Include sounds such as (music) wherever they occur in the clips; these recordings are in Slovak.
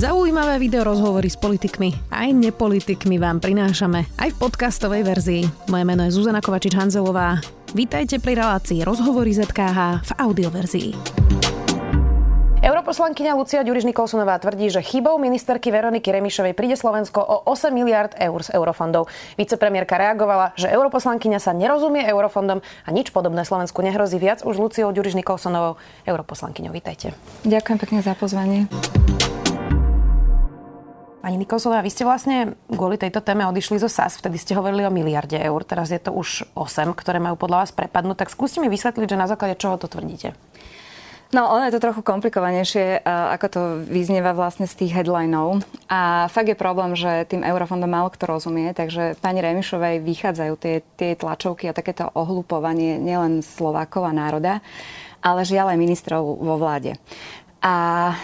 Zaujímavé video rozhovory s politikmi aj nepolitikmi vám prinášame aj v podcastovej verzii. Moje meno je Zuzana Kovačič-Hanzelová. Vítajte pri relácii Rozhovory ZKH v audioverzii. Europoslankyňa Lucia Ďuriš Nikolsonová tvrdí, že chybou ministerky Veroniky Remišovej príde Slovensko o 8 miliard eur z eurofondov. Vicepremiérka reagovala, že europoslankyňa sa nerozumie eurofondom a nič podobné Slovensku nehrozí viac už Luciou Ďuriš Nikolsonovou, europoslankyňou. Vítajte. Ďakujem pekne za pozvanie. Pani Nikolsová, vy ste vlastne kvôli tejto téme odišli zo SAS, vtedy ste hovorili o miliarde eur, teraz je to už 8, ktoré majú podľa vás prepadnúť, tak skúste mi vysvetliť, že na základe čoho to tvrdíte. No, ono je to trochu komplikovanejšie, ako to vyznieva vlastne z tých headlinov. A fakt je problém, že tým eurofondom málo kto rozumie, takže pani Remišovej vychádzajú tie, tie tlačovky a takéto ohlupovanie nielen Slovákov a národa, ale žiaľ aj ministrov vo vláde. A e,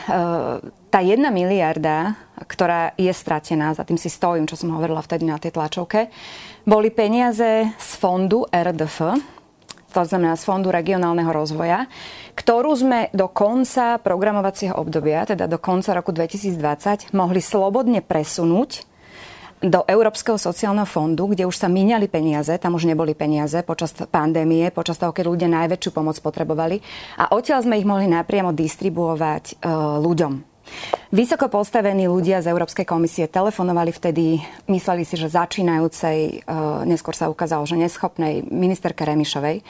tá jedna miliarda, ktorá je stratená, za tým si stojím, čo som hovorila vtedy na tej tlačovke, boli peniaze z fondu RDF, to znamená z Fondu regionálneho rozvoja, ktorú sme do konca programovacieho obdobia, teda do konca roku 2020, mohli slobodne presunúť do Európskeho sociálneho fondu, kde už sa míňali peniaze, tam už neboli peniaze počas pandémie, počas toho, keď ľudia najväčšiu pomoc potrebovali. A odtiaľ sme ich mohli napriamo distribuovať e, ľuďom. Vysoko postavení ľudia z Európskej komisie telefonovali vtedy, mysleli si, že začínajúcej, e, neskôr sa ukázalo, že neschopnej ministerke Remišovej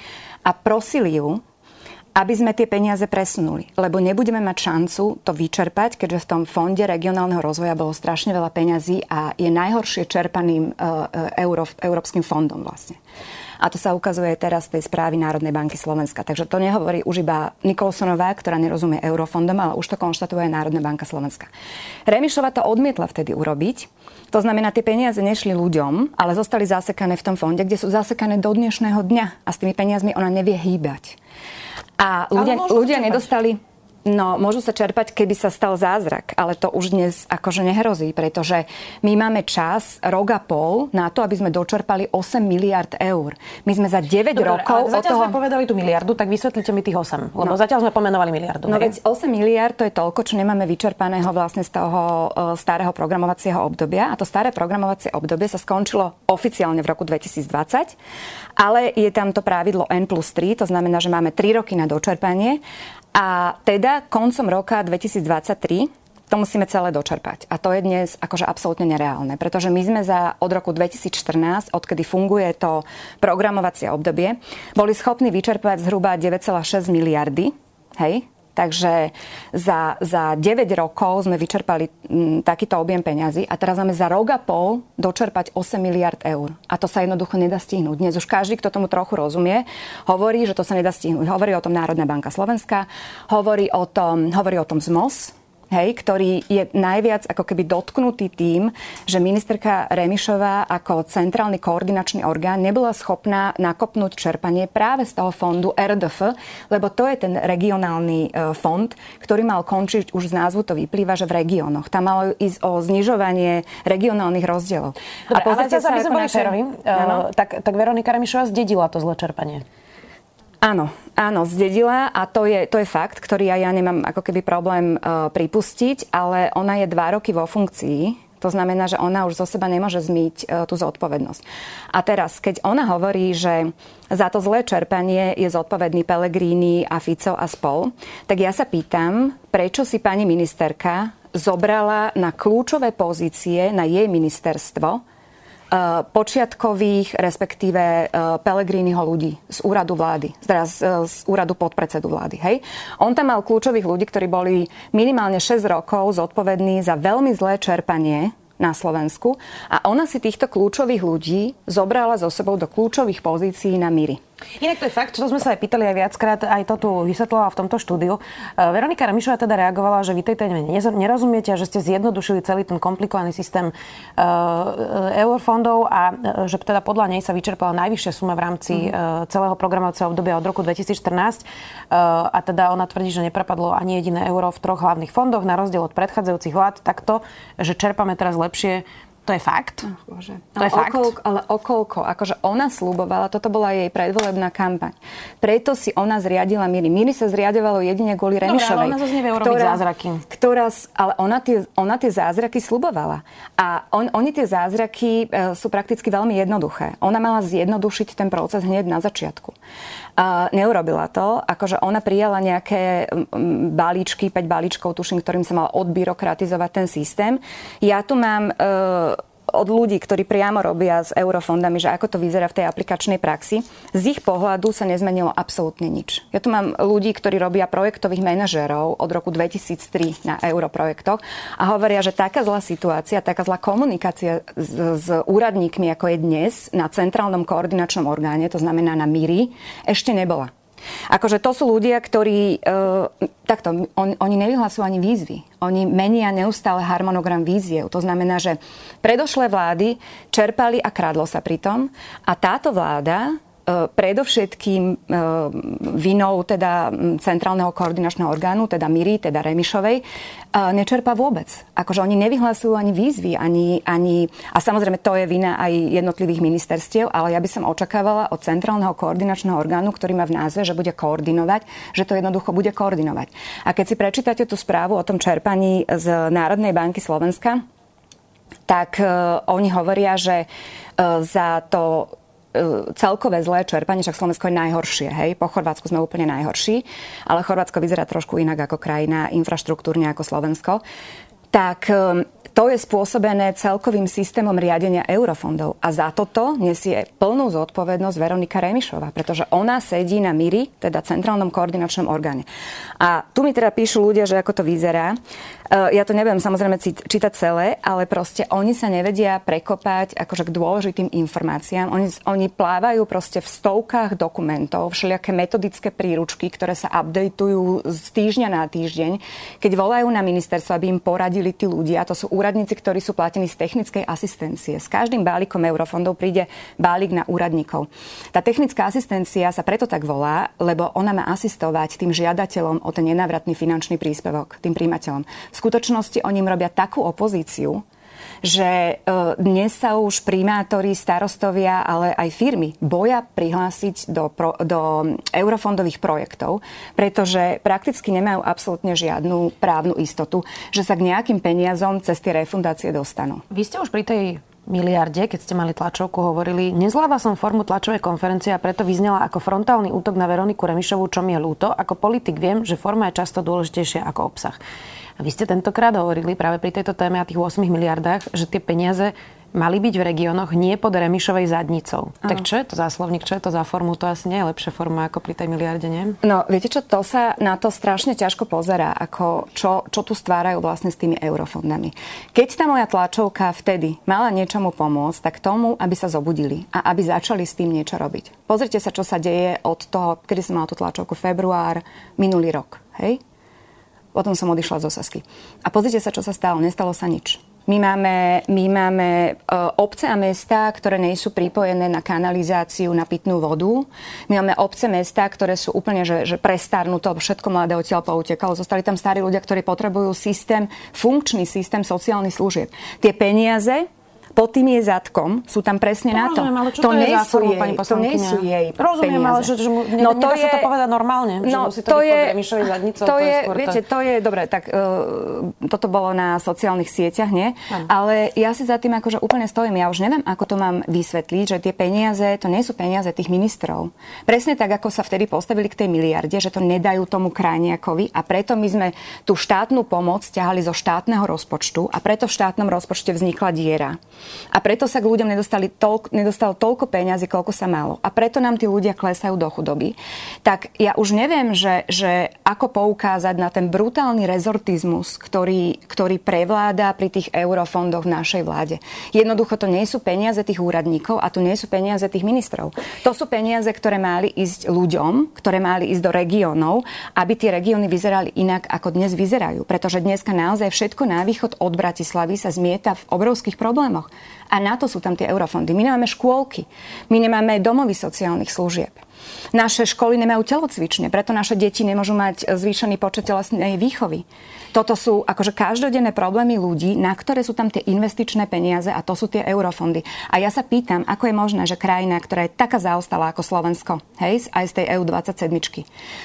a prosili ju, aby sme tie peniaze presunuli. Lebo nebudeme mať šancu to vyčerpať, keďže v tom fonde regionálneho rozvoja bolo strašne veľa peňazí a je najhoršie čerpaným uh, euro, európskym fondom vlastne. A to sa ukazuje teraz z tej správy Národnej banky Slovenska. Takže to nehovorí už iba Nikolsonová, ktorá nerozumie eurofondom, ale už to konštatuje Národná banka Slovenska. Remišova to odmietla vtedy urobiť. To znamená, tie peniaze nešli ľuďom, ale zostali zasekané v tom fonde, kde sú zasekané do dnešného dňa a s tými peniazmi ona nevie hýbať. A ľudia, ľudia nedostali... No, môžu sa čerpať, keby sa stal zázrak, ale to už dnes akože nehrozí, pretože my máme čas, rok a pol, na to, aby sme dočerpali 8 miliard eur. My sme za 9 Dobre, rokov... Ale zatiaľ toho... sme povedali tú miliardu, tak vysvetlite mi tých 8, lebo no. zatiaľ sme pomenovali miliardu. No veď 8 miliard to je toľko, čo nemáme vyčerpaného vlastne z toho uh, starého programovacieho obdobia. A to staré programovacie obdobie sa skončilo oficiálne v roku 2020, ale je tam to pravidlo N plus 3, to znamená, že máme 3 roky na dočerpanie a teda koncom roka 2023 to musíme celé dočerpať. A to je dnes akože absolútne nereálne, pretože my sme za od roku 2014, odkedy funguje to programovacie obdobie, boli schopní vyčerpať zhruba 9,6 miliardy, hej, Takže za, za 9 rokov sme vyčerpali m, takýto objem peňazí a teraz máme za rok a pol dočerpať 8 miliard eur. A to sa jednoducho nedá stihnúť. Dnes už každý, kto tomu trochu rozumie, hovorí, že to sa nedá stihnúť. Hovorí o tom Národná banka Slovenska, hovorí o tom, hovorí o tom ZMOS, hej, ktorý je najviac ako keby dotknutý tým, že ministerka Remišová ako centrálny koordinačný orgán nebola schopná nakopnúť čerpanie práve z toho fondu RDF, lebo to je ten regionálny e, fond, ktorý mal končiť, už z názvu to vyplýva, že v regiónoch. Tam malo ísť o znižovanie regionálnych rozdielov. Dobre, a ale sa, aby sme boli naše... tak, tak Veronika Remišová zdedila to zlé čerpanie. Áno, áno, zdedila a to je, to je fakt, ktorý ja, ja nemám ako keby problém uh, pripustiť, ale ona je dva roky vo funkcii, to znamená, že ona už zo seba nemôže zmyť uh, tú zodpovednosť. A teraz, keď ona hovorí, že za to zlé čerpanie je zodpovedný Pelegrini a Fico a spol, tak ja sa pýtam, prečo si pani ministerka zobrala na kľúčové pozície na jej ministerstvo počiatkových, respektíve uh, Pelegriniho ľudí z úradu vlády, teda z, z úradu podpredsedu vlády. Hej? On tam mal kľúčových ľudí, ktorí boli minimálne 6 rokov zodpovední za veľmi zlé čerpanie na Slovensku a ona si týchto kľúčových ľudí zobrala so sebou do kľúčových pozícií na Miri. Inak to je fakt, čo sme sa aj pýtali aj viackrát, aj to tu vysvetlovala v tomto štúdiu. E, Veronika Ramišová teda reagovala, že vy tej téme nerozumiete a že ste zjednodušili celý ten komplikovaný systém uh, eurofondov a že teda podľa nej sa vyčerpala najvyššia suma v rámci uh, celého programovacieho obdobia od roku 2014 uh, a teda ona tvrdí, že neprepadlo ani jediné euro v troch hlavných fondoch na rozdiel od predchádzajúcich vlád. Takto, že čerpame teraz lepšie To je fakt? Oh, bože. To ale je fakt? Okolko, ale okolko, akože ona slúbovala, toto bola jej predvolebná kampaň. Preto si ona zriadila Miri. Miri sa zriadovalo jedine kvôli Remišovej. Dobre, ale ona zase nevie urobiť zázraky. Ktorá, ale ona tie, ona tie zázraky slubovala. A on, oni tie zázraky e, sú prakticky veľmi jednoduché. Ona mala zjednodušiť ten proces hneď na začiatku. A neurobila to, akože ona prijala nejaké balíčky, 5 balíčkov, tuším, ktorým sa mal odbyrokratizovať ten systém. Ja tu mám e, od ľudí, ktorí priamo robia s eurofondami, že ako to vyzerá v tej aplikačnej praxi, z ich pohľadu sa nezmenilo absolútne nič. Ja tu mám ľudí, ktorí robia projektových manažérov od roku 2003 na europrojektoch a hovoria, že taká zlá situácia, taká zlá komunikácia s, s úradníkmi, ako je dnes na centrálnom koordinačnom orgáne, to znamená na MIRI, ešte nebola. Akože to sú ľudia, ktorí, e, takto, on, oni nevyhlasujú ani výzvy. Oni menia neustále harmonogram víziev. To znamená, že predošlé vlády čerpali a kradlo sa pritom. A táto vláda predovšetkým e, vinou teda centrálneho koordinačného orgánu, teda Miri, teda Remišovej, e, nečerpa vôbec. Akože oni nevyhlasujú ani výzvy, ani, ani... A samozrejme to je vina aj jednotlivých ministerstiev, ale ja by som očakávala od centrálneho koordinačného orgánu, ktorý má v názve, že bude koordinovať, že to jednoducho bude koordinovať. A keď si prečítate tú správu o tom čerpaní z Národnej banky Slovenska, tak uh, oni hovoria, že uh, za to E, celkové zlé čerpanie, však Slovensko je najhoršie, hej, po Chorvátsku sme úplne najhorší, ale Chorvátsko vyzerá trošku inak ako krajina, infraštruktúrne ako Slovensko, tak e, to je spôsobené celkovým systémom riadenia eurofondov. A za toto nesie plnú zodpovednosť Veronika Remišová, pretože ona sedí na MIRI, teda Centrálnom koordinačnom orgáne. A tu mi teda píšu ľudia, že ako to vyzerá. Eh, ja to neviem samozrejme čítať celé, ale proste oni sa nevedia prekopať akože k dôležitým informáciám. Oni, oni plávajú proste v stovkách dokumentov, všelijaké metodické príručky, ktoré sa updateujú z týždňa na týždeň. Keď volajú na ministerstvo, aby im poradili tí ľudia, to sú úradníci, ktorí sú platení z technickej asistencie. S každým balíkom eurofondov príde balík na úradníkov. Tá technická asistencia sa preto tak volá, lebo ona má asistovať tým žiadateľom o ten nenávratný finančný príspevok, tým príjimateľom skutočnosti oni im robia takú opozíciu, že e, dnes sa už primátori, starostovia, ale aj firmy boja prihlásiť do, pro, do eurofondových projektov, pretože prakticky nemajú absolútne žiadnu právnu istotu, že sa k nejakým peniazom cez tie refundácie dostanú. Vy ste už pri tej miliarde, keď ste mali tlačovku, hovorili, nezvláda som formu tlačovej konferencie a preto vyznela ako frontálny útok na Veroniku Remišovú, čo mi je ľúto. Ako politik viem, že forma je často dôležitejšia ako obsah. A vy ste tentokrát hovorili práve pri tejto téme a tých 8 miliardách, že tie peniaze mali byť v regiónoch nie pod Remišovej zadnicou. Ano. Tak čo je to za slovník, čo je to za formu? To asi nie je lepšia forma ako pri tej miliarde, nie? No, viete čo, to sa na to strašne ťažko pozerá, ako čo, čo tu stvárajú vlastne s tými eurofondami. Keď tá moja tlačovka vtedy mala niečomu pomôcť, tak tomu, aby sa zobudili a aby začali s tým niečo robiť. Pozrite sa, čo sa deje od toho, kedy som mala tú tlačovku, február minulý rok. Hej? Potom som odišla z Osasky. A pozrite sa, čo sa stalo. Nestalo sa nič. My máme, my máme e, obce a mesta, ktoré nie sú pripojené na kanalizáciu, na pitnú vodu. My máme obce, mesta, ktoré sú úplne že, že prestarnuté, všetko mladé odtiaľ poutekalo. Zostali tam starí ľudia, ktorí potrebujú systém, funkčný systém sociálnych služieb. Tie peniaze pod tým je zadkom, sú tam presne to na to. Rozumiem, ale čo to, to, nie sú jej, pani to nie sú jej Rozumiem, peniaze. ale že, že mu, ne, no to je, sa to povedať normálne, no, že musí to, to je, zadnicou, to, to je, je viete, to je, dobre, tak uh, toto bolo na sociálnych sieťach, nie? Ano. Ale ja si za tým akože úplne stojím. Ja už neviem, ako to mám vysvetliť, že tie peniaze, to nie sú peniaze tých ministrov. Presne tak, ako sa vtedy postavili k tej miliarde, že to nedajú tomu krajniakovi a preto my sme tú štátnu pomoc ťahali zo štátneho rozpočtu a preto v štátnom rozpočte vznikla diera. A preto sa k ľuďom nedostali toľko, nedostalo toľko peňazí, koľko sa malo. A preto nám tí ľudia klesajú do chudoby. Tak ja už neviem, že, že ako poukázať na ten brutálny rezortizmus, ktorý, ktorý prevláda pri tých eurofondoch v našej vláde. Jednoducho to nie sú peniaze tých úradníkov a tu nie sú peniaze tých ministrov. To sú peniaze, ktoré mali ísť ľuďom, ktoré mali ísť do regiónov, aby tie regióny vyzerali inak, ako dnes vyzerajú. Pretože dneska naozaj všetko na východ od Bratislavy sa zmieta v obrovských problémoch. A na to sú tam tie eurofondy. My nemáme škôlky, my nemáme domovy sociálnych služieb. Naše školy nemajú telocvične, preto naše deti nemôžu mať zvýšený počet telesnej výchovy. Toto sú akože každodenné problémy ľudí, na ktoré sú tam tie investičné peniaze a to sú tie eurofondy. A ja sa pýtam, ako je možné, že krajina, ktorá je taká zaostala ako Slovensko, hej, aj z tej EU27,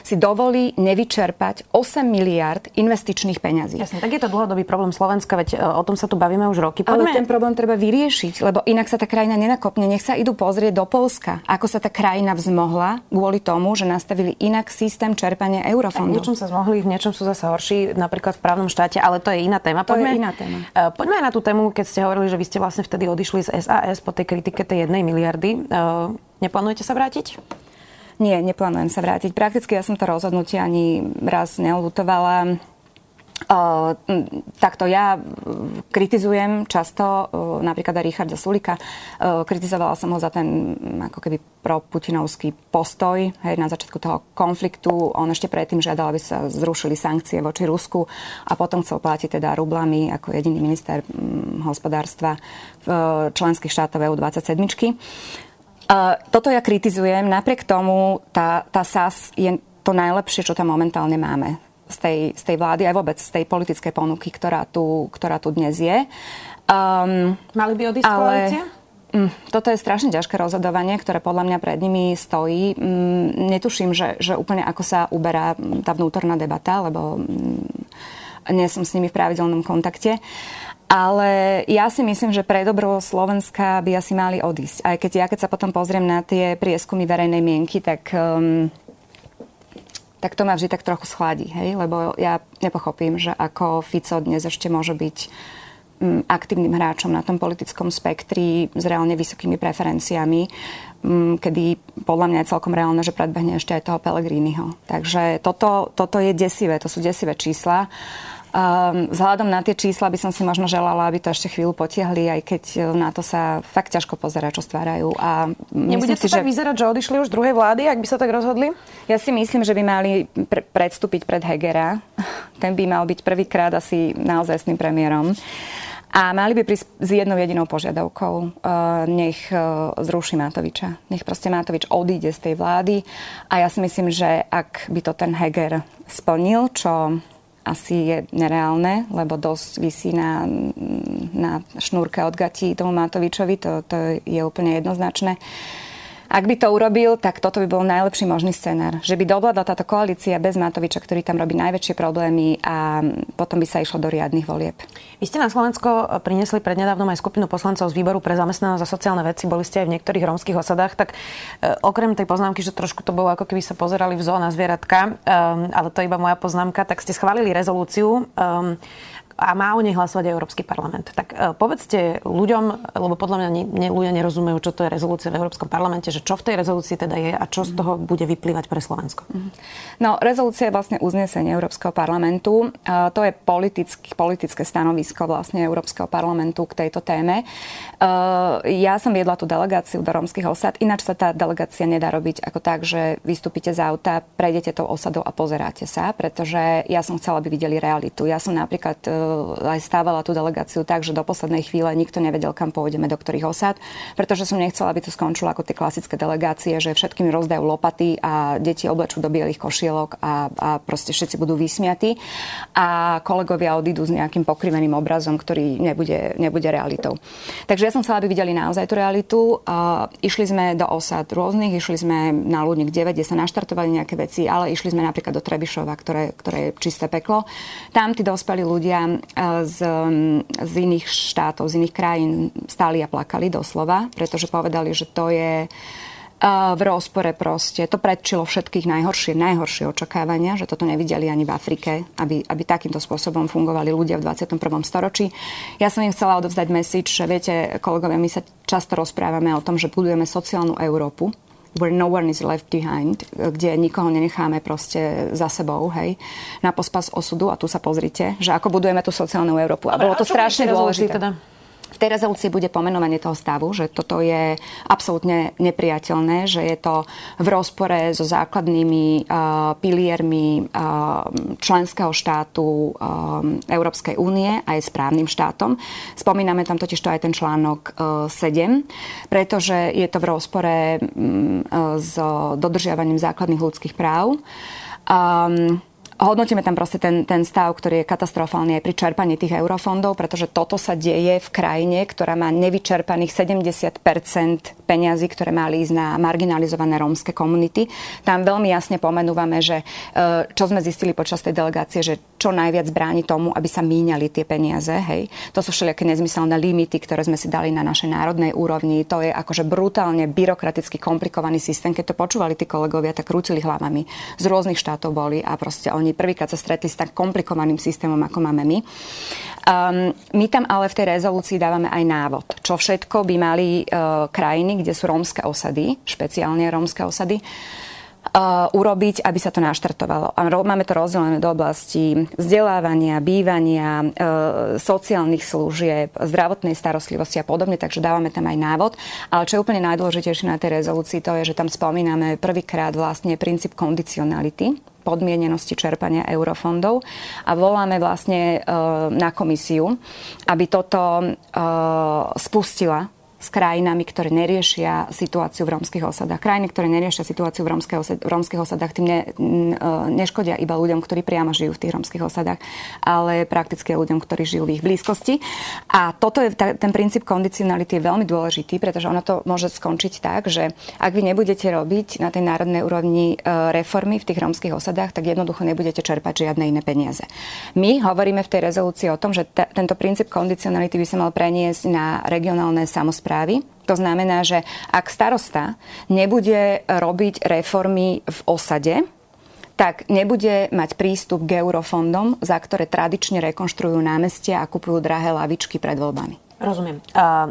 si dovolí nevyčerpať 8 miliard investičných peňazí. Jasne, tak je to dlhodobý problém Slovenska, veď e, o tom sa tu bavíme už roky. Poďme... Ale ten problém treba vyriešiť, lebo inak sa tá krajina nenakopne. Nech sa idú pozrieť do Polska, ako sa tá krajina vzmohla kvôli tomu, že nastavili inak systém čerpania eurofondov. V niečom sa zmohli, v niečom sú zase horší, napríklad v právnom štáte, ale to je iná téma. Poďme, to je iná téma. Uh, poďme aj na tú tému, keď ste hovorili, že vy ste vlastne vtedy odišli z SAS po tej kritike tej jednej miliardy. Uh, neplánujete sa vrátiť? Nie, neplánujem sa vrátiť. Prakticky ja som to rozhodnutie ani raz neolutovala. Uh, takto ja kritizujem často uh, napríklad aj Richarda Sulika. Uh, kritizovala som ho za ten ako keby pro-putinovský postoj hej, na začiatku toho konfliktu. On ešte predtým žiadal, aby sa zrušili sankcie voči Rusku a potom chcel platiť teda rublami ako jediný minister um, hospodárstva v členských štátov EU27. Uh, toto ja kritizujem. Napriek tomu tá, tá SAS je to najlepšie, čo tam momentálne máme z tej, z tej vlády, aj vôbec z tej politickej ponuky, ktorá tu, ktorá tu dnes je. Um, Mali by odísť ale... koalícia? Mm, toto je strašne ťažké rozhodovanie, ktoré podľa mňa pred nimi stojí. Mm, netuším, že, že úplne ako sa uberá tá vnútorná debata, lebo mm, nie som s nimi v pravidelnom kontakte. Ale ja si myslím, že pre dobro Slovenska by asi mali odísť. Aj keď ja, keď sa potom pozriem na tie prieskumy verejnej mienky, tak um, tak to ma vždy tak trochu schladí, hej? lebo ja nepochopím, že ako Fico dnes ešte môže byť mm, aktívnym hráčom na tom politickom spektri s reálne vysokými preferenciami, mm, kedy podľa mňa je celkom reálne, že predbehne ešte aj toho Pellegriniho. Takže toto, toto je desivé, to sú desivé čísla. Um, vzhľadom na tie čísla by som si možno želala, aby to ešte chvíľu potiahli, aj keď e, na to sa fakt ťažko pozera, čo stvárajú. A Nebude to si, tak že... vyzerať, že odišli už druhej vlády, ak by sa tak rozhodli? Ja si myslím, že by mali pre- predstúpiť pred Hegera. (laughs) Ten by mal byť prvýkrát asi naozaj s tým premiérom. A mali by prísť s jednou jedinou požiadavkou. Uh, nech uh, zruší Matoviča. Nech proste Matovič odíde z tej vlády. A ja si myslím, že ak by to ten Heger splnil, čo asi je nereálne, lebo dosť vysí na, na šnúrke od gatí tomu Matovičovi, to, to je úplne jednoznačné. Ak by to urobil, tak toto by bol najlepší možný scenár. Že by dovládla táto koalícia bez Matoviča, ktorý tam robí najväčšie problémy a potom by sa išlo do riadnych volieb. Vy ste na Slovensko priniesli prednedávnom aj skupinu poslancov z výboru pre zamestnanosť a sociálne veci. Boli ste aj v niektorých rómskych osadách. Tak e, okrem tej poznámky, že trošku to bolo ako keby sa pozerali v zóna zvieratka, e, ale to je iba moja poznámka, tak ste schválili rezolúciu. E, a má o nej hlasovať aj Európsky parlament. Tak uh, povedzte ľuďom, lebo podľa mňa ne, ne, ľudia nerozumejú, čo to je rezolúcia v Európskom parlamente, že čo v tej rezolúcii teda je a čo z toho bude vyplývať pre Slovensko. Mhm. No, rezolúcia je vlastne uznesenie Európskeho parlamentu. Uh, to je politický, politické stanovisko vlastne Európskeho parlamentu k tejto téme. Uh, ja som viedla tú delegáciu do rómskych osad. Ináč sa tá delegácia nedá robiť ako tak, že vystúpite z auta, prejdete tou osadou a pozeráte sa, pretože ja som chcela, aby videli realitu. Ja som napríklad aj stávala tú delegáciu tak, že do poslednej chvíle nikto nevedel, kam pôjdeme, do ktorých osad, pretože som nechcela, aby to skončilo ako tie klasické delegácie, že všetkým rozdajú lopaty a deti oblečú do bielých košielok a, a proste všetci budú vysmiatí a kolegovia odídu s nejakým pokriveným obrazom, ktorý nebude, nebude realitou. Takže ja som chcela, aby videli naozaj tú realitu. Uh, išli sme do osad rôznych, išli sme na Ľudník 9, kde sa naštartovali nejaké veci, ale išli sme napríklad do Trebišova, ktoré, ktoré je čisté peklo. Tam tí dospelí ľudia z, z iných štátov, z iných krajín stáli a plakali doslova, pretože povedali, že to je v rozpore proste. To predčilo všetkých najhoršie, najhoršie očakávania, že toto nevideli ani v Afrike, aby, aby takýmto spôsobom fungovali ľudia v 21. storočí. Ja som im chcela odovzdať message, že viete, kolegovia, my sa často rozprávame o tom, že budujeme sociálnu Európu, where no one is left behind, kde nikoho nenecháme proste za sebou, hej, na pospas osudu a tu sa pozrite, že ako budujeme tú sociálnu Európu. A bolo to strašne dôležité. Teda? V tej rezolúcii bude pomenovanie toho stavu, že toto je absolútne nepriateľné, že je to v rozpore so základnými uh, piliermi uh, členského štátu uh, Európskej únie aj správnym štátom. Spomíname tam totiž to aj ten článok uh, 7, pretože je to v rozpore um, s dodržiavaním základných ľudských práv. Um, hodnotíme tam proste ten, ten stav, ktorý je katastrofálny aj pri čerpaní tých eurofondov, pretože toto sa deje v krajine, ktorá má nevyčerpaných 70 peňazí, ktoré mali ísť na marginalizované rómske komunity. Tam veľmi jasne pomenúvame, že e, čo sme zistili počas tej delegácie, že čo najviac bráni tomu, aby sa míňali tie peniaze. Hej. To sú všelijaké nezmyselné limity, ktoré sme si dali na našej národnej úrovni. To je akože brutálne byrokraticky komplikovaný systém. Keď to počúvali tí kolegovia, tak krútili hlavami. Z rôznych štátov boli a proste oni prvýkrát sa stretli s tak komplikovaným systémom, ako máme my. Um, my tam ale v tej rezolúcii dávame aj návod, čo všetko by mali uh, krajiny, kde sú rómske osady, špeciálne rómske osady, urobiť, aby sa to naštartovalo. A máme to rozdelené do oblasti vzdelávania, bývania, uh, sociálnych služieb, zdravotnej starostlivosti a podobne, takže dávame tam aj návod. Ale čo je úplne najdôležitejšie na tej rezolúcii, to je, že tam spomíname prvýkrát vlastne princíp kondicionality, podmienenosti čerpania eurofondov a voláme vlastne uh, na komisiu, aby toto spustila s krajinami, ktoré neriešia situáciu v rómskych osadách. Krajiny, ktoré neriešia situáciu v, v rómskych osadách, tým ne, e, neškodia iba ľuďom, ktorí priamo žijú v tých rómskych osadách, ale prakticky ľuďom, ktorí žijú v ich blízkosti. A toto je, ten princíp kondicionality je veľmi dôležitý, pretože ono to môže skončiť tak, že ak vy nebudete robiť na tej národnej úrovni e, reformy v tých rómskych osadách, tak jednoducho nebudete čerpať žiadne iné peniaze. My hovoríme v tej rezolúcii o tom, že t- tento princíp kondicionality by sa mal preniesť na regionálne samozprávy správy. To znamená, že ak starosta nebude robiť reformy v osade, tak nebude mať prístup k eurofondom, za ktoré tradične rekonštruujú námestia a kupujú drahé lavičky pred voľbami. Rozumiem.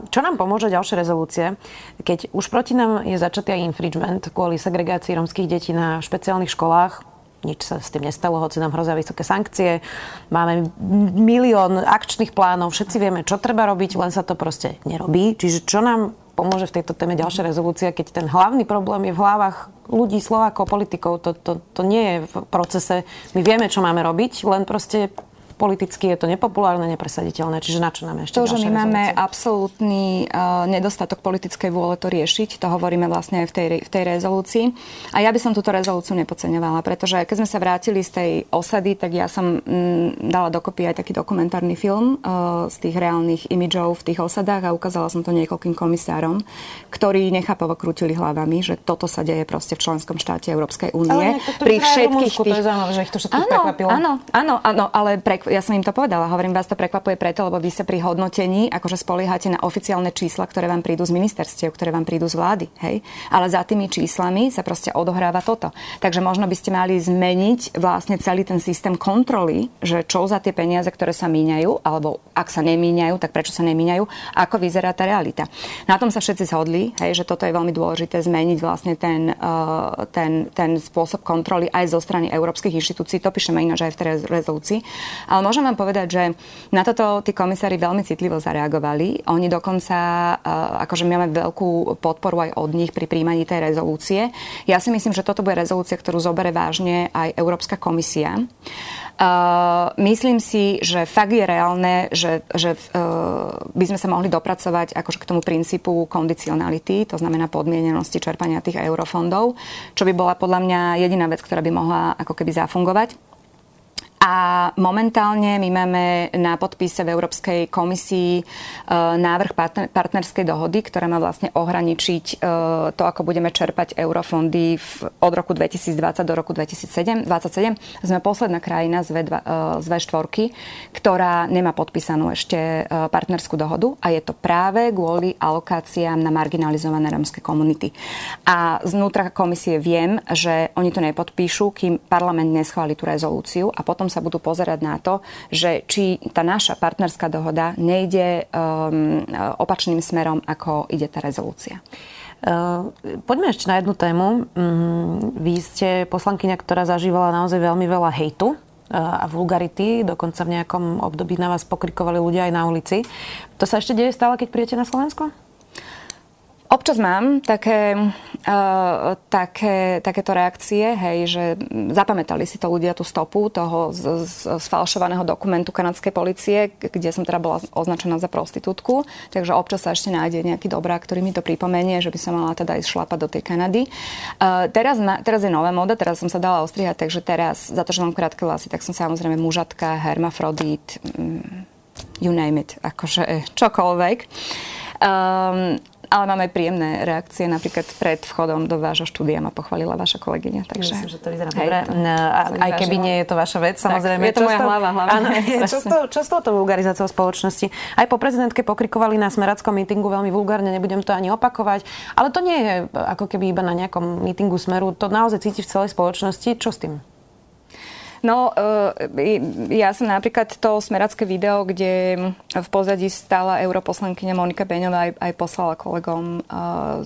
Čo nám pomôže ďalšie rezolúcie, keď už proti nám je začatý aj infringement kvôli segregácii romských detí na špeciálnych školách, nič sa s tým nestalo, hoci nám hrozia vysoké sankcie. Máme milión akčných plánov, všetci vieme, čo treba robiť, len sa to proste nerobí. Čiže čo nám pomôže v tejto téme ďalšia rezolúcia, keď ten hlavný problém je v hlavách ľudí, Slovákov, politikov. To, to, to nie je v procese. My vieme, čo máme robiť, len proste politicky je to nepopulárne, nepresaditeľné. Čiže na čo nám ešte To, že my máme absolútny uh, nedostatok politickej vôle to riešiť, to hovoríme vlastne aj v tej, v tej rezolúcii. A ja by som túto rezolúciu nepodceňovala, pretože keď sme sa vrátili z tej osady, tak ja som mm, dala dokopy aj taký dokumentárny film uh, z tých reálnych imidžov v tých osadách a ukázala som to niekoľkým komisárom, ktorí nechápavo krútili hlavami, že toto sa deje proste v členskom štáte Európskej únie. Pri všetkých tých... To je zaujímavé, že ich to všetkých áno, prekvapilo. Áno, áno, áno, ale pre, ja som im to povedala. Hovorím, vás to prekvapuje preto, lebo vy sa pri hodnotení akože spoliehate na oficiálne čísla, ktoré vám prídu z ministerstiev, ktoré vám prídu z vlády. Hej? Ale za tými číslami sa proste odohráva toto. Takže možno by ste mali zmeniť vlastne celý ten systém kontroly, že čo za tie peniaze, ktoré sa míňajú, alebo ak sa nemíňajú, tak prečo sa nemíňajú, ako vyzerá tá realita. Na tom sa všetci zhodli, hej, že toto je veľmi dôležité zmeniť vlastne ten, uh, ten, ten spôsob kontroly aj zo strany európskych inštitúcií. To píšeme ináč aj v tej rezolúcii. Ale ale môžem vám povedať, že na toto tí komisári veľmi citlivo zareagovali. Oni dokonca, eh, akože máme veľkú podporu aj od nich pri príjmaní tej rezolúcie. Ja si myslím, že toto bude rezolúcia, ktorú zobere vážne aj Európska komisia. Uh, myslím si, že fakt je reálne, že, že uh, by sme sa mohli dopracovať akože k tomu princípu kondicionality, to znamená podmienenosti čerpania tých eurofondov, čo by bola podľa mňa jediná vec, ktorá by mohla ako keby zafungovať. A momentálne my máme na podpise v Európskej komisii e, návrh partnerskej dohody, ktorá má vlastne ohraničiť e, to, ako budeme čerpať eurofondy od roku 2020 do roku 2027. Sme posledná krajina z, V2, z V4, ktorá nemá podpísanú ešte e, partnerskú dohodu a je to práve kvôli alokáciám na marginalizované rómske komunity. A znútra komisie viem, že oni to nepodpíšu, kým parlament neschváli tú rezolúciu a potom sa budú pozerať na to, že či tá naša partnerská dohoda nejde um, opačným smerom, ako ide tá rezolúcia. Uh, poďme ešte na jednu tému. Um, vy ste poslankyňa, ktorá zažívala naozaj veľmi veľa hejtu a vulgarity. Dokonca v nejakom období na vás pokrikovali ľudia aj na ulici. To sa ešte deje stále, keď prijete na Slovensko? Občas mám také, uh, také, takéto reakcie, hej, že zapamätali si to ľudia tú stopu toho z, z, sfalšovaného dokumentu kanadskej policie, kde som teda bola označená za prostitútku, takže občas sa ešte nájde nejaký dobrá, ktorý mi to pripomenie, že by som mala teda ísť šlapať do tej Kanady. Uh, teraz, na, teraz je nová moda, teraz som sa dala ostrihať, takže teraz, za to, že mám krátke vlasy, tak som samozrejme mužatka, hermafrodit, mm, you name it, akože čokoľvek. Um, ale máme príjemné reakcie. Napríklad pred vchodom do vášho štúdia ma pochválila vaša kolegyňa. Takže, Myslím, že to vyzerá dobre. Aj keby nie je to vaša vec, samozrejme. je to moja hlava hlavne. Áno, (laughs) čo, s to, čo s touto vulgarizáciou spoločnosti? Aj po prezidentke pokrikovali na smerackom mítingu veľmi vulgárne, nebudem to ani opakovať. Ale to nie je ako keby iba na nejakom mítingu smeru. To naozaj cíti v celej spoločnosti. Čo s tým? No, e, ja som napríklad to smeracké video, kde v pozadí stála europoslankyňa Monika Beňová aj, aj poslala kolegom e,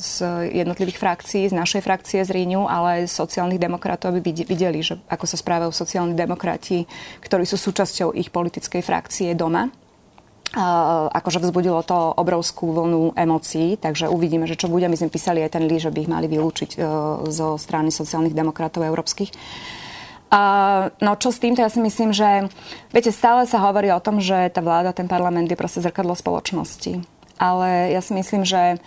z jednotlivých frakcií, z našej frakcie z Ríňu, ale aj sociálnych demokratov, aby videli, že ako sa správajú sociálni demokrati, ktorí sú súčasťou ich politickej frakcie doma. Uh, akože vzbudilo to obrovskú vlnu emócií, takže uvidíme, že čo bude. My sme písali aj ten lí, že by ich mali vylúčiť zo strany sociálnych demokratov európskych. Uh, no čo s týmto, ja si myslím, že viete, stále sa hovorí o tom, že tá vláda, ten parlament je proste zrkadlo spoločnosti. Ale ja si myslím, že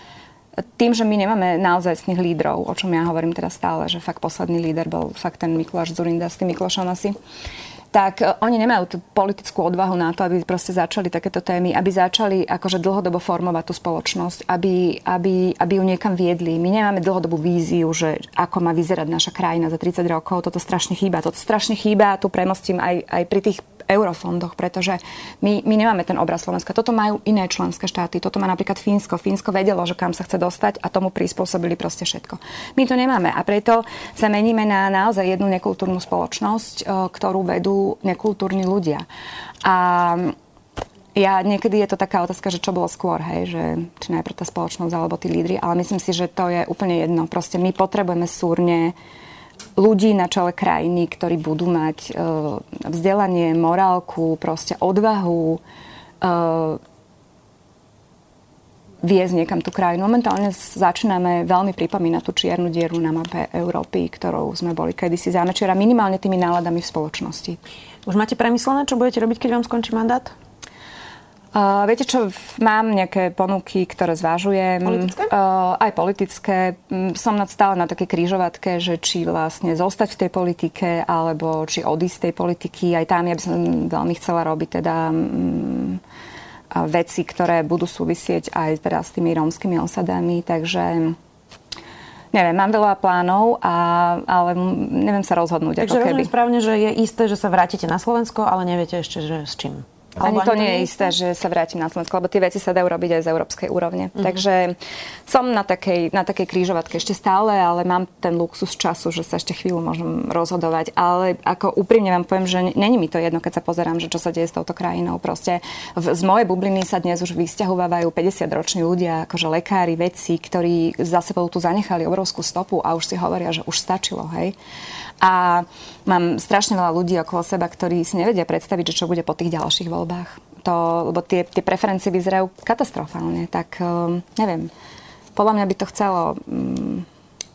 tým, že my nemáme naozaj lídrov, o čom ja hovorím teraz stále, že fakt posledný líder bol fakt ten Mikuláš Zurinda s tým Mikulášom asi, tak e, oni nemajú tú politickú odvahu na to, aby proste začali takéto témy, aby začali akože dlhodobo formovať tú spoločnosť, aby, aby, aby ju niekam viedli. My nemáme dlhodobú víziu, že ako má vyzerať naša krajina za 30 rokov. Toto strašne chýba. Toto strašne chýba. Tu premostím aj, aj pri tých eurofondoch, pretože my, my nemáme ten obraz Slovenska. Toto majú iné členské štáty. Toto má napríklad Fínsko. Fínsko vedelo, že kam sa chce dostať a tomu prispôsobili proste všetko. My to nemáme a preto sa meníme na naozaj jednu nekultúrnu spoločnosť, e, ktorú vedú nekultúrni ľudia. A ja niekedy je to taká otázka, že čo bolo skôr, hej, že či najprv tá spoločnosť alebo tí lídry, ale myslím si, že to je úplne jedno. Proste my potrebujeme súrne ľudí na čele krajiny, ktorí budú mať uh, vzdelanie, morálku, proste odvahu uh, viesť niekam tú krajinu. Momentálne začíname veľmi pripomínať tú čiernu dieru na mape Európy, ktorou sme boli kedysi zámečera, minimálne tými náladami v spoločnosti. Už máte premyslené, čo budete robiť, keď vám skončí mandát? Uh, viete čo, mám nejaké ponuky, ktoré zvážujem. Politické? Uh, aj politické. Mm, som nad stále na také krížovatke, že či vlastne zostať v tej politike, alebo či odísť z tej politiky. Aj tam ja by som veľmi chcela robiť teda um, veci, ktoré budú súvisieť aj teda s tými rómskymi osadami. Takže neviem, mám veľa plánov, a, ale neviem sa rozhodnúť. Takže keby. správne, že je isté, že sa vrátite na Slovensko, ale neviete ešte, že s čím. Ani to nie je isté, že sa vrátim na Slovensko, lebo tie veci sa dajú robiť aj z európskej úrovne. Mm-hmm. Takže som na takej, na takej krížovatke ešte stále, ale mám ten luxus času, že sa ešte chvíľu môžem rozhodovať. Ale ako úprimne vám poviem, že není mi to jedno, keď sa pozerám, že čo sa deje s touto krajinou. Proste v, z mojej bubliny sa dnes už vysťahovávajú 50-roční ľudia, akože lekári, vedci, ktorí za sebou tu zanechali obrovskú stopu a už si hovoria, že už stačilo, hej. A mám strašne veľa ľudí okolo seba, ktorí si nevedia predstaviť, že čo bude po tých ďalších voľbách. To, lebo tie, tie preferencie vyzerajú katastrofálne. Tak um, neviem, podľa mňa by to chcelo um,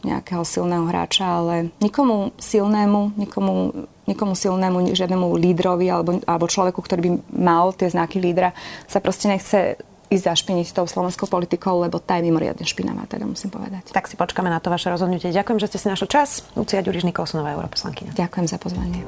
nejakého silného hráča, ale nikomu silnému, nikomu, nikomu silnému, žiadnemu lídrovi alebo, alebo človeku, ktorý by mal tie znaky lídra, sa proste nechce ísť zašpiniť tou slovenskou politikou, lebo tá je mimoriadne špinavá, teda musím povedať. Tak si počkáme na to vaše rozhodnutie. Ďakujem, že ste si našli čas. Lucia Ďuriš Nikolsonová, europoslankyňa. Ďakujem za pozvanie.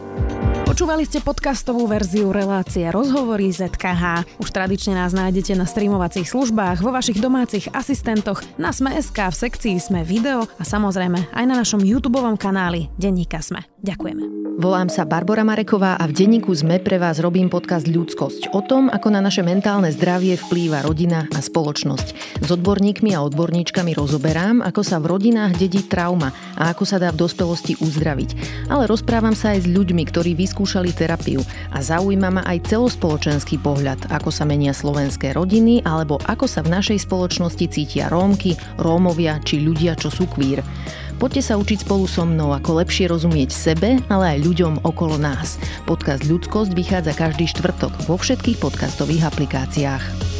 Počúvali ste podcastovú verziu relácie Rozhovory ZKH. Už tradične nás nájdete na streamovacích službách, vo vašich domácich asistentoch, na Sme.sk, v sekcii Sme video a samozrejme aj na našom YouTube kanáli Denníka Sme. Ďakujeme. Volám sa Barbara Mareková a v denníku ZME pre vás robím podcast Ľudskosť o tom, ako na naše mentálne zdravie vplýva rodina a spoločnosť. S odborníkmi a odborníčkami rozoberám, ako sa v rodinách dedí trauma a ako sa dá v dospelosti uzdraviť. Ale rozprávam sa aj s ľuďmi, ktorí vyskúšali terapiu a zaujíma ma aj celospoločenský pohľad, ako sa menia slovenské rodiny alebo ako sa v našej spoločnosti cítia Rómky, Rómovia či ľudia, čo sú kvír. Poďte sa učiť spolu so mnou, ako lepšie rozumieť sebe, ale aj ľuďom okolo nás. Podcast Ľudskosť vychádza každý štvrtok vo všetkých podcastových aplikáciách.